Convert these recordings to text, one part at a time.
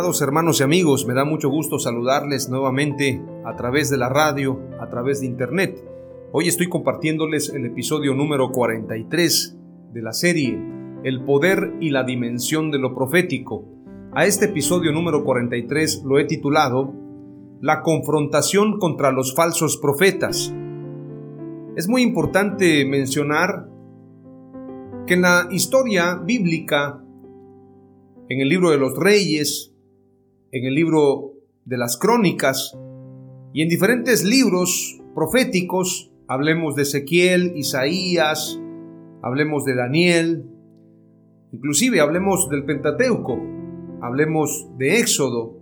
Amados hermanos y amigos, me da mucho gusto saludarles nuevamente a través de la radio, a través de internet. Hoy estoy compartiéndoles el episodio número 43 de la serie El poder y la dimensión de lo profético. A este episodio número 43 lo he titulado La confrontación contra los falsos profetas. Es muy importante mencionar que en la historia bíblica, en el libro de los reyes, en el libro de las crónicas y en diferentes libros proféticos, hablemos de Ezequiel, Isaías, hablemos de Daniel, inclusive hablemos del Pentateuco, hablemos de Éxodo,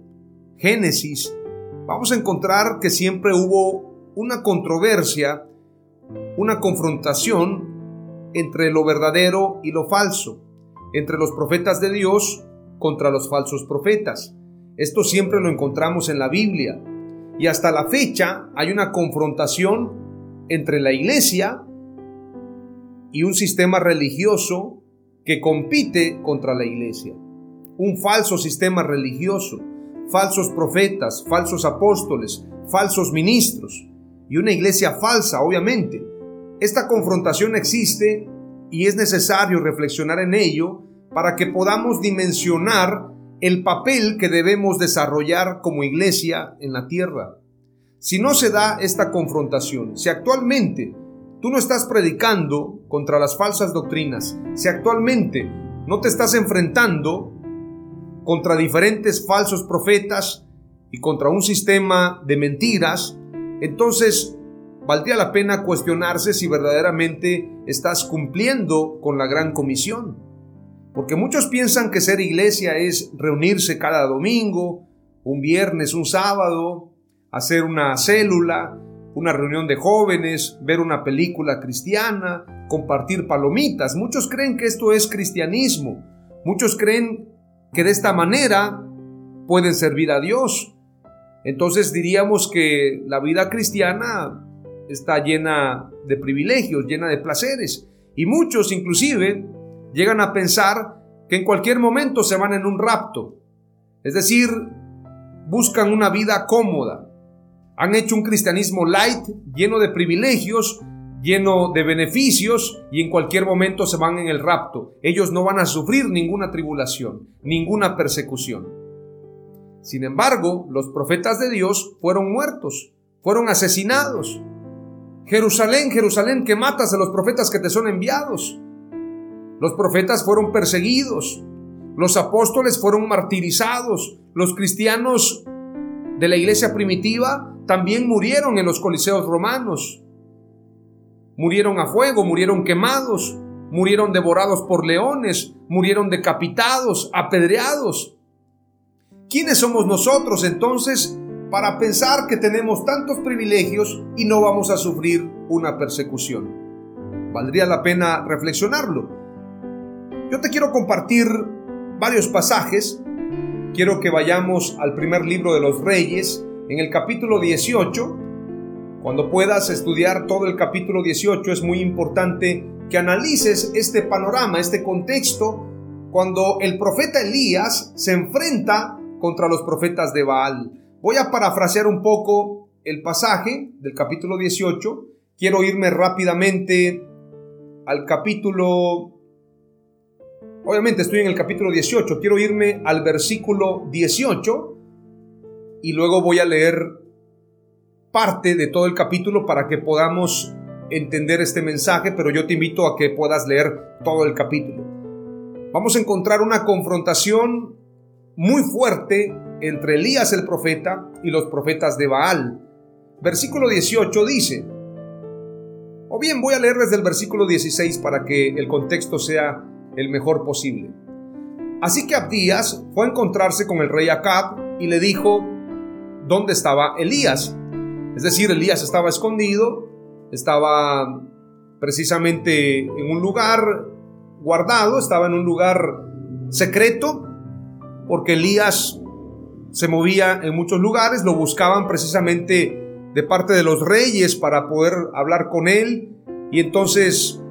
Génesis, vamos a encontrar que siempre hubo una controversia, una confrontación entre lo verdadero y lo falso, entre los profetas de Dios contra los falsos profetas. Esto siempre lo encontramos en la Biblia. Y hasta la fecha hay una confrontación entre la iglesia y un sistema religioso que compite contra la iglesia. Un falso sistema religioso, falsos profetas, falsos apóstoles, falsos ministros y una iglesia falsa, obviamente. Esta confrontación existe y es necesario reflexionar en ello para que podamos dimensionar el papel que debemos desarrollar como iglesia en la tierra. Si no se da esta confrontación, si actualmente tú no estás predicando contra las falsas doctrinas, si actualmente no te estás enfrentando contra diferentes falsos profetas y contra un sistema de mentiras, entonces valdría la pena cuestionarse si verdaderamente estás cumpliendo con la gran comisión. Porque muchos piensan que ser iglesia es reunirse cada domingo, un viernes, un sábado, hacer una célula, una reunión de jóvenes, ver una película cristiana, compartir palomitas. Muchos creen que esto es cristianismo. Muchos creen que de esta manera pueden servir a Dios. Entonces diríamos que la vida cristiana está llena de privilegios, llena de placeres. Y muchos inclusive llegan a pensar que en cualquier momento se van en un rapto. Es decir, buscan una vida cómoda. Han hecho un cristianismo light, lleno de privilegios, lleno de beneficios y en cualquier momento se van en el rapto. Ellos no van a sufrir ninguna tribulación, ninguna persecución. Sin embargo, los profetas de Dios fueron muertos, fueron asesinados. Jerusalén, Jerusalén, que matas a los profetas que te son enviados. Los profetas fueron perseguidos, los apóstoles fueron martirizados, los cristianos de la iglesia primitiva también murieron en los coliseos romanos. Murieron a fuego, murieron quemados, murieron devorados por leones, murieron decapitados, apedreados. ¿Quiénes somos nosotros entonces para pensar que tenemos tantos privilegios y no vamos a sufrir una persecución? Valdría la pena reflexionarlo. Yo te quiero compartir varios pasajes. Quiero que vayamos al primer libro de los reyes, en el capítulo 18. Cuando puedas estudiar todo el capítulo 18 es muy importante que analices este panorama, este contexto, cuando el profeta Elías se enfrenta contra los profetas de Baal. Voy a parafrasear un poco el pasaje del capítulo 18. Quiero irme rápidamente al capítulo... Obviamente estoy en el capítulo 18. Quiero irme al versículo 18 y luego voy a leer parte de todo el capítulo para que podamos entender este mensaje, pero yo te invito a que puedas leer todo el capítulo. Vamos a encontrar una confrontación muy fuerte entre Elías el profeta y los profetas de Baal. Versículo 18 dice, o bien voy a leer desde el versículo 16 para que el contexto sea el mejor posible. Así que Abdías fue a encontrarse con el rey Acab y le dijo dónde estaba Elías. Es decir, Elías estaba escondido, estaba precisamente en un lugar guardado, estaba en un lugar secreto, porque Elías se movía en muchos lugares, lo buscaban precisamente de parte de los reyes para poder hablar con él, y entonces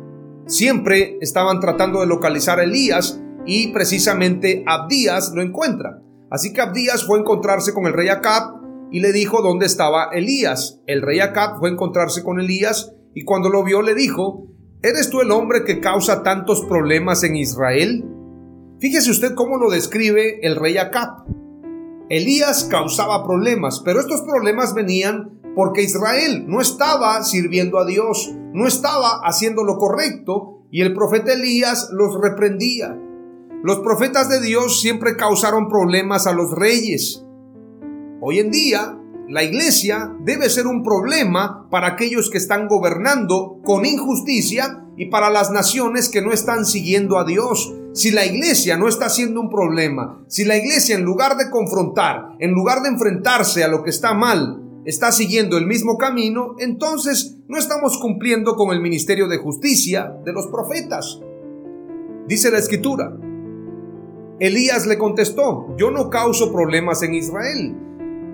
siempre estaban tratando de localizar a Elías y precisamente Abdías lo encuentra. Así que Abdías fue a encontrarse con el rey Acab y le dijo dónde estaba Elías. El rey Acab fue a encontrarse con Elías y cuando lo vio le dijo, ¿eres tú el hombre que causa tantos problemas en Israel? Fíjese usted cómo lo describe el rey Acab. Elías causaba problemas, pero estos problemas venían porque Israel no estaba sirviendo a Dios, no estaba haciendo lo correcto y el profeta Elías los reprendía. Los profetas de Dios siempre causaron problemas a los reyes. Hoy en día, la iglesia debe ser un problema para aquellos que están gobernando con injusticia y para las naciones que no están siguiendo a Dios. Si la iglesia no está siendo un problema, si la iglesia en lugar de confrontar, en lugar de enfrentarse a lo que está mal, está siguiendo el mismo camino, entonces no estamos cumpliendo con el ministerio de justicia de los profetas. Dice la escritura. Elías le contestó, yo no causo problemas en Israel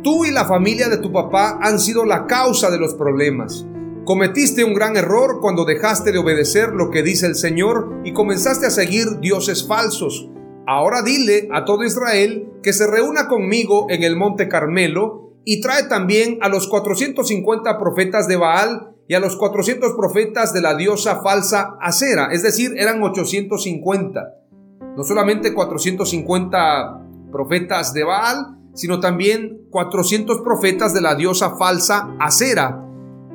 Tú y la familia de tu papá han sido la causa de los problemas. Cometiste un gran error cuando dejaste de obedecer lo que dice el Señor y comenzaste a seguir dioses falsos. Ahora dile a todo Israel que se reúna conmigo en el monte Carmelo y trae también a los 450 profetas de Baal y a los 400 profetas de la diosa falsa Acera, es decir, eran 850. No solamente 450 profetas de Baal, sino también 400 profetas de la diosa falsa Acera,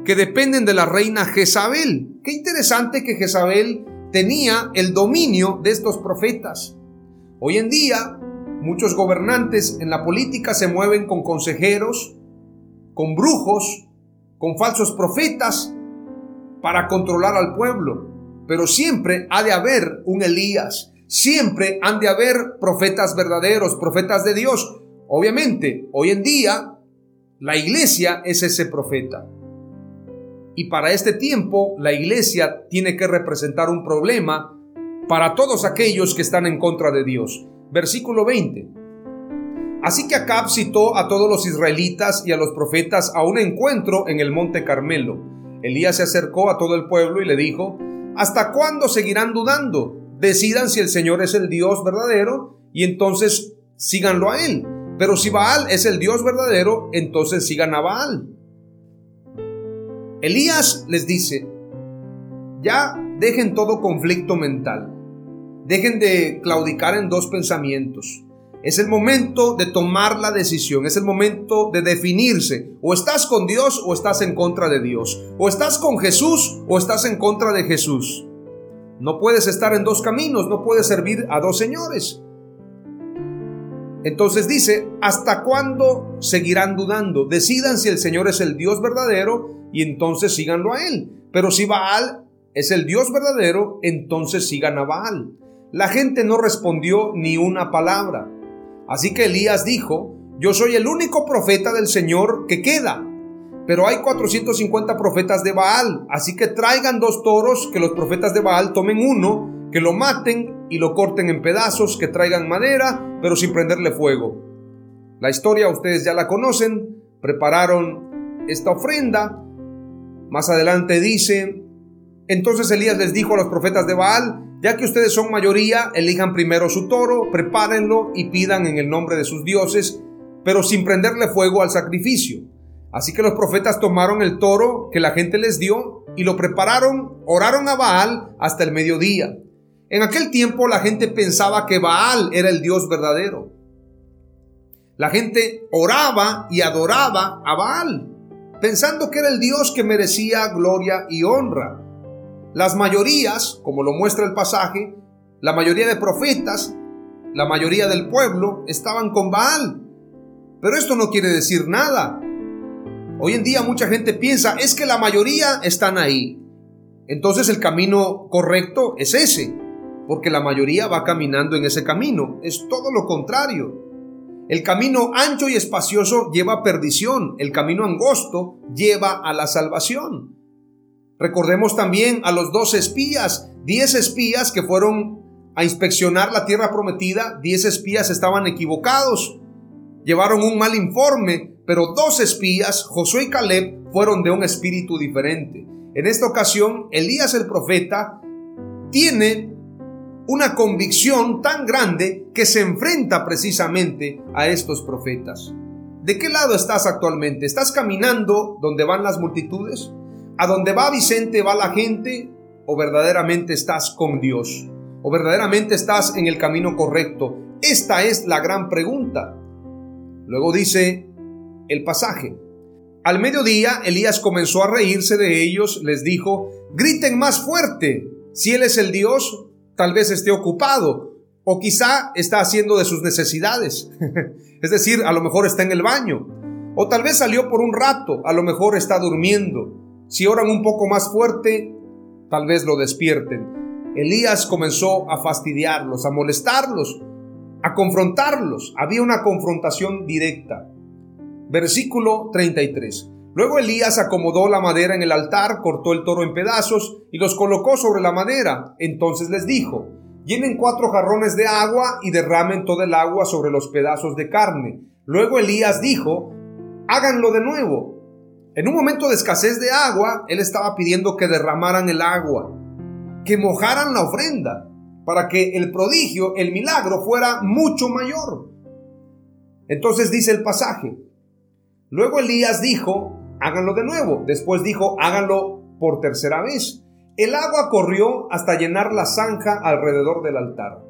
que dependen de la reina Jezabel. Qué interesante que Jezabel tenía el dominio de estos profetas. Hoy en día, muchos gobernantes en la política se mueven con consejeros, con brujos, con falsos profetas para controlar al pueblo. Pero siempre ha de haber un Elías, siempre han de haber profetas verdaderos, profetas de Dios, Obviamente, hoy en día, la iglesia es ese profeta. Y para este tiempo, la iglesia tiene que representar un problema para todos aquellos que están en contra de Dios. Versículo 20. Así que Acab citó a todos los israelitas y a los profetas a un encuentro en el monte Carmelo. Elías se acercó a todo el pueblo y le dijo, ¿Hasta cuándo seguirán dudando? Decidan si el Señor es el Dios verdadero y entonces síganlo a Él. Pero si Baal es el Dios verdadero, entonces sigan a Baal. Elías les dice, ya dejen todo conflicto mental, dejen de claudicar en dos pensamientos. Es el momento de tomar la decisión, es el momento de definirse. O estás con Dios o estás en contra de Dios. O estás con Jesús o estás en contra de Jesús. No puedes estar en dos caminos, no puedes servir a dos señores. Entonces dice, ¿hasta cuándo seguirán dudando? Decidan si el Señor es el Dios verdadero y entonces síganlo a Él. Pero si Baal es el Dios verdadero, entonces sigan a Baal. La gente no respondió ni una palabra. Así que Elías dijo, yo soy el único profeta del Señor que queda. Pero hay 450 profetas de Baal, así que traigan dos toros, que los profetas de Baal tomen uno, que lo maten y lo corten en pedazos, que traigan madera, pero sin prenderle fuego. La historia ustedes ya la conocen, prepararon esta ofrenda. Más adelante dice, entonces Elías les dijo a los profetas de Baal, Ya que ustedes son mayoría, elijan primero su toro, prepárenlo y pidan en el nombre de sus dioses, pero sin prenderle fuego al sacrificio. Así que los profetas tomaron el toro que la gente les dio y lo prepararon, oraron a Baal hasta el mediodía. En aquel tiempo la gente pensaba que Baal era el Dios verdadero. La gente oraba y adoraba a Baal, pensando que era el Dios que merecía gloria y honra. Las mayorías, como lo muestra el pasaje, la mayoría de profetas, la mayoría del pueblo estaban con Baal. Pero esto no quiere decir nada. Hoy en día mucha gente piensa, es que la mayoría están ahí. Entonces el camino correcto es ese, porque la mayoría va caminando en ese camino. Es todo lo contrario. El camino ancho y espacioso lleva a perdición, el camino angosto lleva a la salvación. Recordemos también a los dos espías, diez espías que fueron a inspeccionar la tierra prometida, diez espías estaban equivocados, llevaron un mal informe, pero dos espías, Josué y Caleb, fueron de un espíritu diferente. En esta ocasión, Elías el profeta tiene una convicción tan grande que se enfrenta precisamente a estos profetas. ¿De qué lado estás actualmente? ¿Estás caminando donde van las multitudes? ¿A donde va Vicente va la gente? ¿O verdaderamente estás con Dios? ¿O verdaderamente estás en el camino correcto? Esta es la gran pregunta. Luego dice el pasaje. Al mediodía Elías comenzó a reírse de ellos, les dijo, griten más fuerte, si Él es el Dios, tal vez esté ocupado o quizá está haciendo de sus necesidades. es decir, a lo mejor está en el baño. O tal vez salió por un rato, a lo mejor está durmiendo. Si oran un poco más fuerte, tal vez lo despierten. Elías comenzó a fastidiarlos, a molestarlos, a confrontarlos. Había una confrontación directa. Versículo 33. Luego Elías acomodó la madera en el altar, cortó el toro en pedazos y los colocó sobre la madera. Entonces les dijo, llenen cuatro jarrones de agua y derramen todo el agua sobre los pedazos de carne. Luego Elías dijo, háganlo de nuevo. En un momento de escasez de agua, él estaba pidiendo que derramaran el agua, que mojaran la ofrenda, para que el prodigio, el milagro fuera mucho mayor. Entonces dice el pasaje, luego Elías dijo, háganlo de nuevo. Después dijo, háganlo por tercera vez. El agua corrió hasta llenar la zanja alrededor del altar.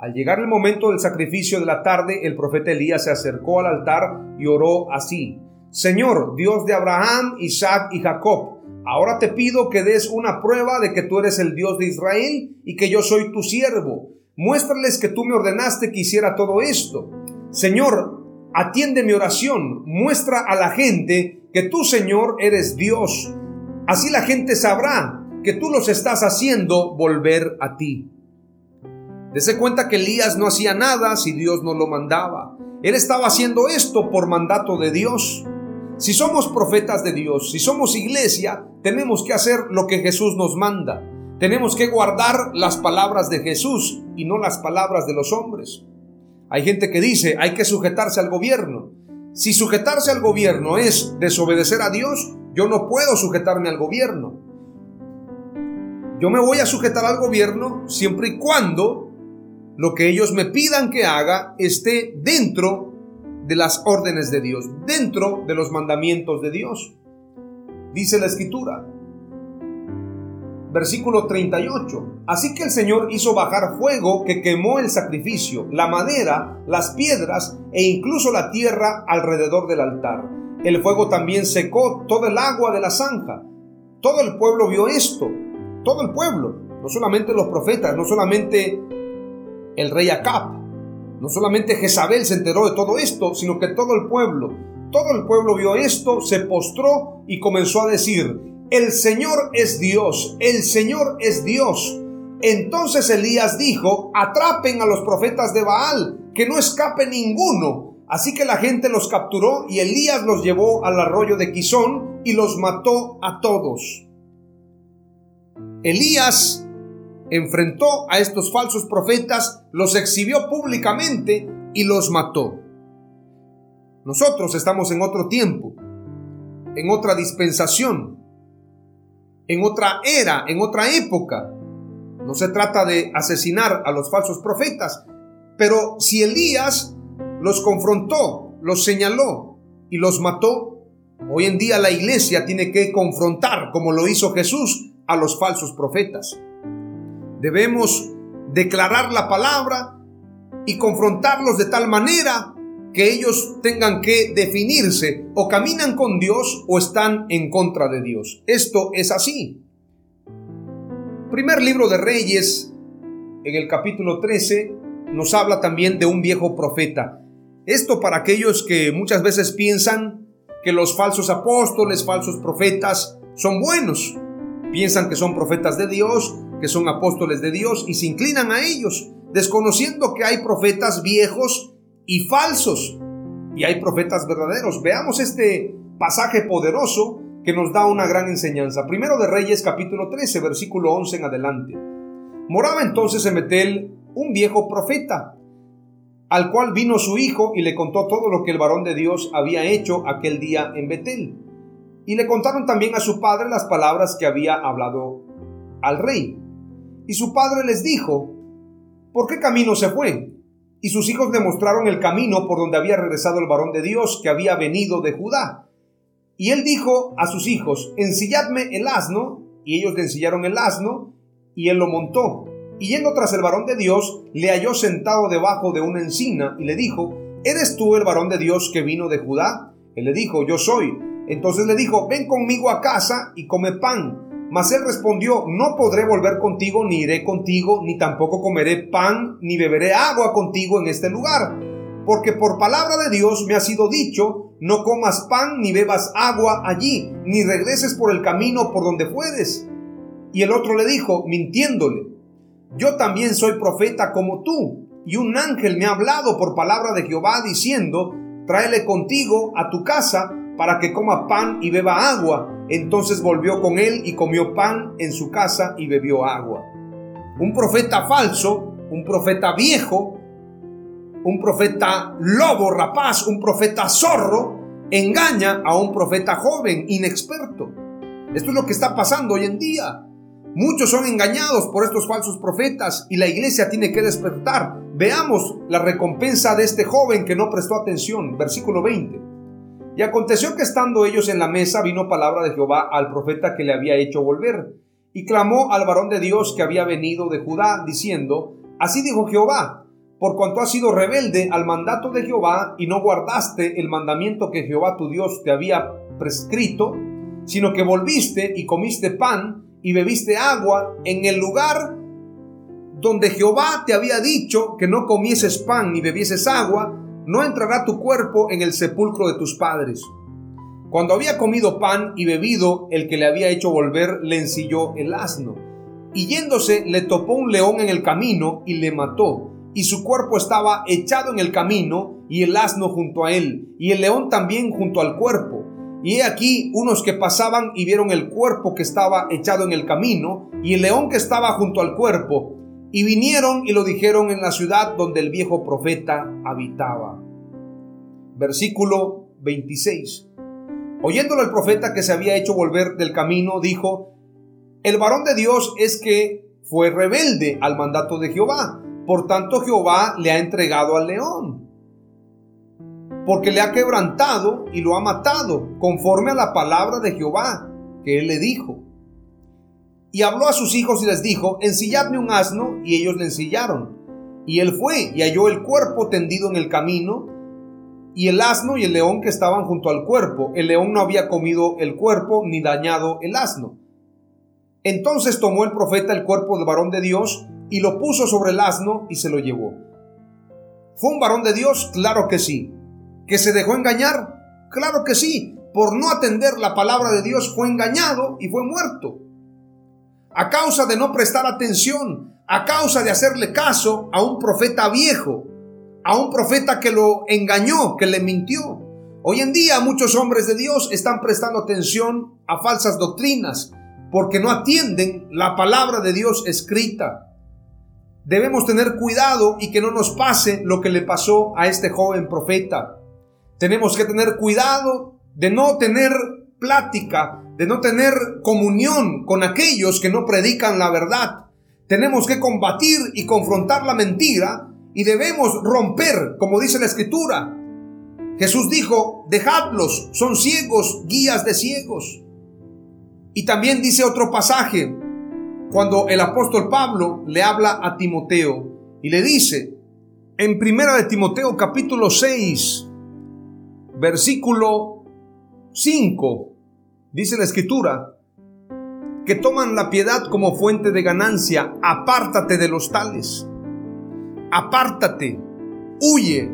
Al llegar el momento del sacrificio de la tarde, el profeta Elías se acercó al altar y oró así. Señor, Dios de Abraham, Isaac y Jacob, ahora te pido que des una prueba de que tú eres el Dios de Israel y que yo soy tu siervo. Muéstrales que tú me ordenaste que hiciera todo esto. Señor, atiende mi oración, muestra a la gente que tú, Señor, eres Dios. Así la gente sabrá que tú los estás haciendo volver a ti. Dese cuenta que Elías no hacía nada si Dios no lo mandaba. Él estaba haciendo esto por mandato de Dios. Si somos profetas de Dios, si somos iglesia, tenemos que hacer lo que Jesús nos manda. Tenemos que guardar las palabras de Jesús y no las palabras de los hombres. Hay gente que dice, hay que sujetarse al gobierno. Si sujetarse al gobierno es desobedecer a Dios, yo no puedo sujetarme al gobierno. Yo me voy a sujetar al gobierno siempre y cuando lo que ellos me pidan que haga esté dentro de las órdenes de Dios, dentro de los mandamientos de Dios. Dice la escritura, versículo 38. Así que el Señor hizo bajar fuego que quemó el sacrificio, la madera, las piedras e incluso la tierra alrededor del altar. El fuego también secó todo el agua de la zanja. Todo el pueblo vio esto, todo el pueblo, no solamente los profetas, no solamente el rey Acab, no solamente Jezabel se enteró de todo esto, sino que todo el pueblo, todo el pueblo vio esto, se postró y comenzó a decir, el Señor es Dios, el Señor es Dios. Entonces Elías dijo, atrapen a los profetas de Baal, que no escape ninguno. Así que la gente los capturó y Elías los llevó al arroyo de Quizón y los mató a todos. Elías enfrentó a estos falsos profetas, los exhibió públicamente y los mató. Nosotros estamos en otro tiempo, en otra dispensación en otra era, en otra época. No se trata de asesinar a los falsos profetas, pero si Elías los confrontó, los señaló y los mató, hoy en día la iglesia tiene que confrontar, como lo hizo Jesús, a los falsos profetas. Debemos declarar la palabra y confrontarlos de tal manera que ellos tengan que definirse o caminan con Dios o están en contra de Dios. Esto es así. Primer libro de Reyes, en el capítulo 13, nos habla también de un viejo profeta. Esto para aquellos que muchas veces piensan que los falsos apóstoles, falsos profetas son buenos. Piensan que son profetas de Dios, que son apóstoles de Dios y se inclinan a ellos, desconociendo que hay profetas viejos y falsos y hay profetas verdaderos. Veamos este pasaje poderoso que nos da una gran enseñanza. Primero de Reyes capítulo 13, versículo 11 en adelante. Moraba entonces en Betel un viejo profeta, al cual vino su hijo y le contó todo lo que el varón de Dios había hecho aquel día en Betel. Y le contaron también a su padre las palabras que había hablado al rey. Y su padre les dijo, ¿por qué camino se fue? Y sus hijos le mostraron el camino por donde había regresado el varón de Dios que había venido de Judá. Y él dijo a sus hijos, ensilladme el asno, y ellos le ensillaron el asno, y él lo montó. Y yendo tras el varón de Dios, le halló sentado debajo de una encina, y le dijo, ¿eres tú el varón de Dios que vino de Judá? Él le dijo, yo soy. Entonces le dijo, ven conmigo a casa y come pan. Mas él respondió, no podré volver contigo, ni iré contigo, ni tampoco comeré pan, ni beberé agua contigo en este lugar. Porque por palabra de Dios me ha sido dicho, no comas pan ni bebas agua allí, ni regreses por el camino por donde puedes. Y el otro le dijo, mintiéndole, yo también soy profeta como tú, y un ángel me ha hablado por palabra de Jehová diciendo, tráele contigo a tu casa para que coma pan y beba agua. Entonces volvió con él y comió pan en su casa y bebió agua. Un profeta falso, un profeta viejo, un profeta lobo rapaz, un profeta zorro, engaña a un profeta joven, inexperto. Esto es lo que está pasando hoy en día. Muchos son engañados por estos falsos profetas y la iglesia tiene que despertar. Veamos la recompensa de este joven que no prestó atención. Versículo 20. Y aconteció que estando ellos en la mesa vino palabra de Jehová al profeta que le había hecho volver. Y clamó al varón de Dios que había venido de Judá, diciendo, Así dijo Jehová, por cuanto has sido rebelde al mandato de Jehová y no guardaste el mandamiento que Jehová tu Dios te había prescrito, sino que volviste y comiste pan y bebiste agua en el lugar donde Jehová te había dicho que no comieses pan ni bebieses agua, no entrará tu cuerpo en el sepulcro de tus padres. Cuando había comido pan y bebido, el que le había hecho volver le ensilló el asno. Y yéndose le topó un león en el camino y le mató y su cuerpo estaba echado en el camino, y el asno junto a él, y el león también junto al cuerpo. Y he aquí unos que pasaban y vieron el cuerpo que estaba echado en el camino, y el león que estaba junto al cuerpo, y vinieron y lo dijeron en la ciudad donde el viejo profeta habitaba. Versículo 26. Oyéndolo el profeta que se había hecho volver del camino, dijo, El varón de Dios es que fue rebelde al mandato de Jehová por tanto Jehová le ha entregado al león, porque le ha quebrantado y lo ha matado, conforme a la palabra de Jehová que él le dijo. Y habló a sus hijos y les dijo, ensilladme un asno, y ellos le ensillaron. Y él fue y halló el cuerpo tendido en el camino, y el asno y el león que estaban junto al cuerpo. El león no había comido el cuerpo ni dañado el asno. Entonces tomó el profeta el cuerpo del varón de Dios y lo puso sobre el asno y se lo llevó. ¿Fue un varón de Dios? Claro que sí. ¿Que se dejó engañar? Claro que sí. Por no atender la palabra de Dios fue engañado y fue muerto. A causa de no prestar atención, a causa de hacerle caso a un profeta viejo, a un profeta que lo engañó, que le mintió. Hoy en día muchos hombres de Dios están prestando atención a falsas doctrinas porque no atienden la palabra de Dios escrita. Debemos tener cuidado y que no nos pase lo que le pasó a este joven profeta. Tenemos que tener cuidado de no tener plática, de no tener comunión con aquellos que no predican la verdad. Tenemos que combatir y confrontar la mentira y debemos romper, como dice la escritura. Jesús dijo, dejadlos, son ciegos, guías de ciegos. Y también dice otro pasaje, cuando el apóstol Pablo le habla a Timoteo y le dice, en primera de Timoteo capítulo 6, versículo 5, dice la escritura, que toman la piedad como fuente de ganancia, apártate de los tales. Apártate, huye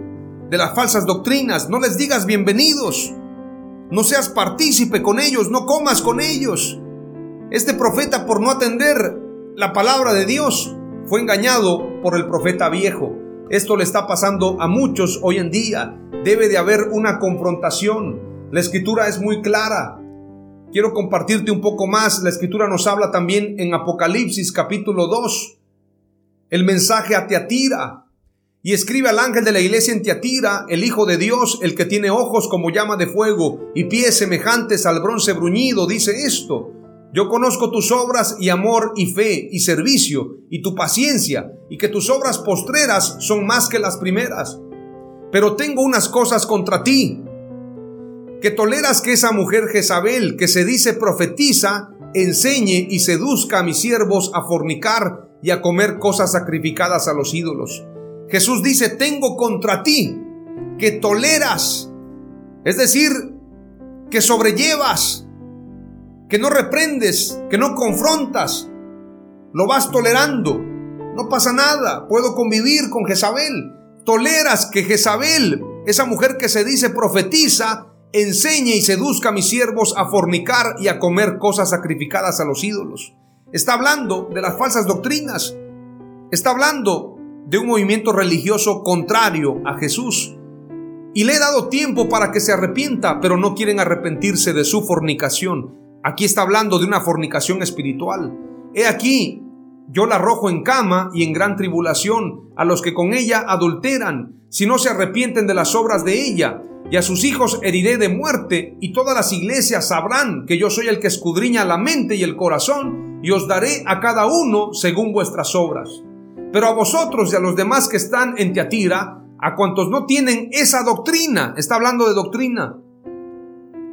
de las falsas doctrinas, no les digas bienvenidos, no seas partícipe con ellos, no comas con ellos. Este profeta por no atender la palabra de Dios fue engañado por el profeta viejo. Esto le está pasando a muchos hoy en día. Debe de haber una confrontación. La escritura es muy clara. Quiero compartirte un poco más. La escritura nos habla también en Apocalipsis capítulo 2. El mensaje a Teatira. Y escribe al ángel de la iglesia en Teatira, el Hijo de Dios, el que tiene ojos como llama de fuego y pies semejantes al bronce bruñido, dice esto. Yo conozco tus obras y amor y fe y servicio y tu paciencia y que tus obras postreras son más que las primeras. Pero tengo unas cosas contra ti que toleras que esa mujer Jezabel, que se dice profetiza, enseñe y seduzca a mis siervos a fornicar y a comer cosas sacrificadas a los ídolos. Jesús dice, tengo contra ti que toleras, es decir, que sobrellevas, que no reprendes, que no confrontas, lo vas tolerando, no pasa nada, puedo convivir con Jezabel. Toleras que Jezabel, esa mujer que se dice profetiza, enseñe y seduzca a mis siervos a fornicar y a comer cosas sacrificadas a los ídolos. Está hablando de las falsas doctrinas. Está hablando de un movimiento religioso contrario a Jesús. Y le he dado tiempo para que se arrepienta, pero no quieren arrepentirse de su fornicación. Aquí está hablando de una fornicación espiritual. He aquí, yo la arrojo en cama y en gran tribulación a los que con ella adulteran, si no se arrepienten de las obras de ella y a sus hijos heriré de muerte, y todas las iglesias sabrán que yo soy el que escudriña la mente y el corazón, y os daré a cada uno según vuestras obras. Pero a vosotros y a los demás que están en Teatira, a cuantos no tienen esa doctrina, está hablando de doctrina.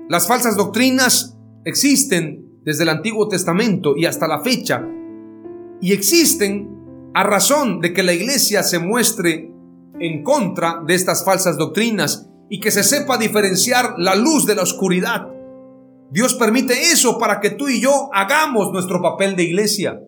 Las falsas doctrinas existen desde el Antiguo Testamento y hasta la fecha, y existen a razón de que la iglesia se muestre en contra de estas falsas doctrinas y que se sepa diferenciar la luz de la oscuridad. Dios permite eso para que tú y yo hagamos nuestro papel de iglesia.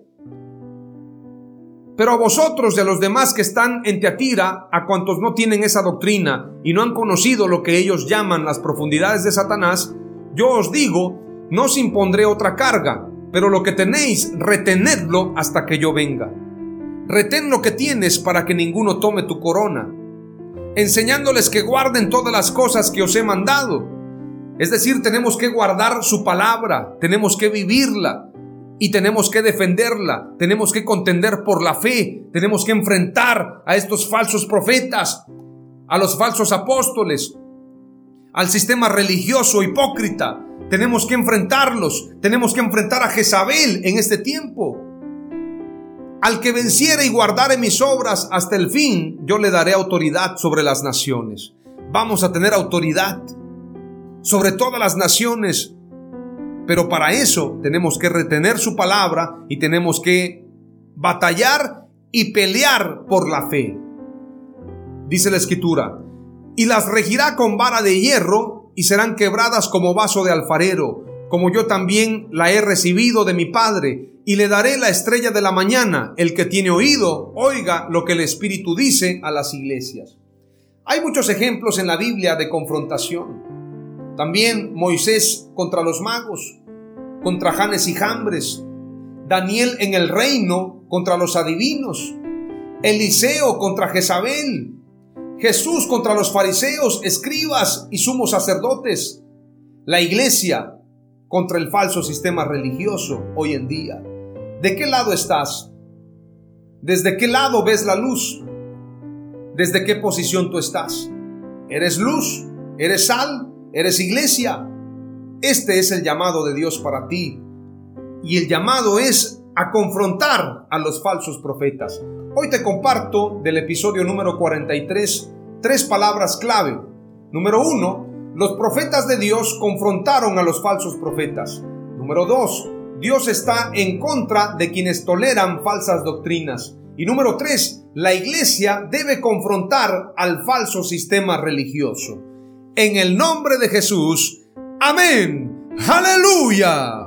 Pero a vosotros y a los demás que están en Teatira, a cuantos no tienen esa doctrina y no han conocido lo que ellos llaman las profundidades de Satanás, yo os digo, no os impondré otra carga, pero lo que tenéis, retenedlo hasta que yo venga. Retén lo que tienes para que ninguno tome tu corona enseñándoles que guarden todas las cosas que os he mandado. Es decir, tenemos que guardar su palabra, tenemos que vivirla y tenemos que defenderla, tenemos que contender por la fe, tenemos que enfrentar a estos falsos profetas, a los falsos apóstoles, al sistema religioso hipócrita. Tenemos que enfrentarlos, tenemos que enfrentar a Jezabel en este tiempo. Al que venciere y guardare mis obras hasta el fin, yo le daré autoridad sobre las naciones. Vamos a tener autoridad sobre todas las naciones. Pero para eso tenemos que retener su palabra y tenemos que batallar y pelear por la fe. Dice la escritura, y las regirá con vara de hierro y serán quebradas como vaso de alfarero, como yo también la he recibido de mi Padre y le daré la estrella de la mañana. El que tiene oído, oiga lo que el Espíritu dice a las iglesias. Hay muchos ejemplos en la Biblia de confrontación. También Moisés contra los magos, contra Janes y Jambres, Daniel en el reino contra los adivinos, Eliseo contra Jezabel, Jesús contra los fariseos, escribas y sumos sacerdotes, la iglesia contra el falso sistema religioso hoy en día. ¿De qué lado estás? ¿Desde qué lado ves la luz? ¿Desde qué posición tú estás? ¿Eres luz? ¿Eres sal? ¿Eres iglesia? Este es el llamado de Dios para ti. Y el llamado es a confrontar a los falsos profetas. Hoy te comparto del episodio número 43 tres palabras clave. Número uno, los profetas de Dios confrontaron a los falsos profetas. Número dos, Dios está en contra de quienes toleran falsas doctrinas. Y número tres, la iglesia debe confrontar al falso sistema religioso. En el nombre de Jesús, amén. Aleluya.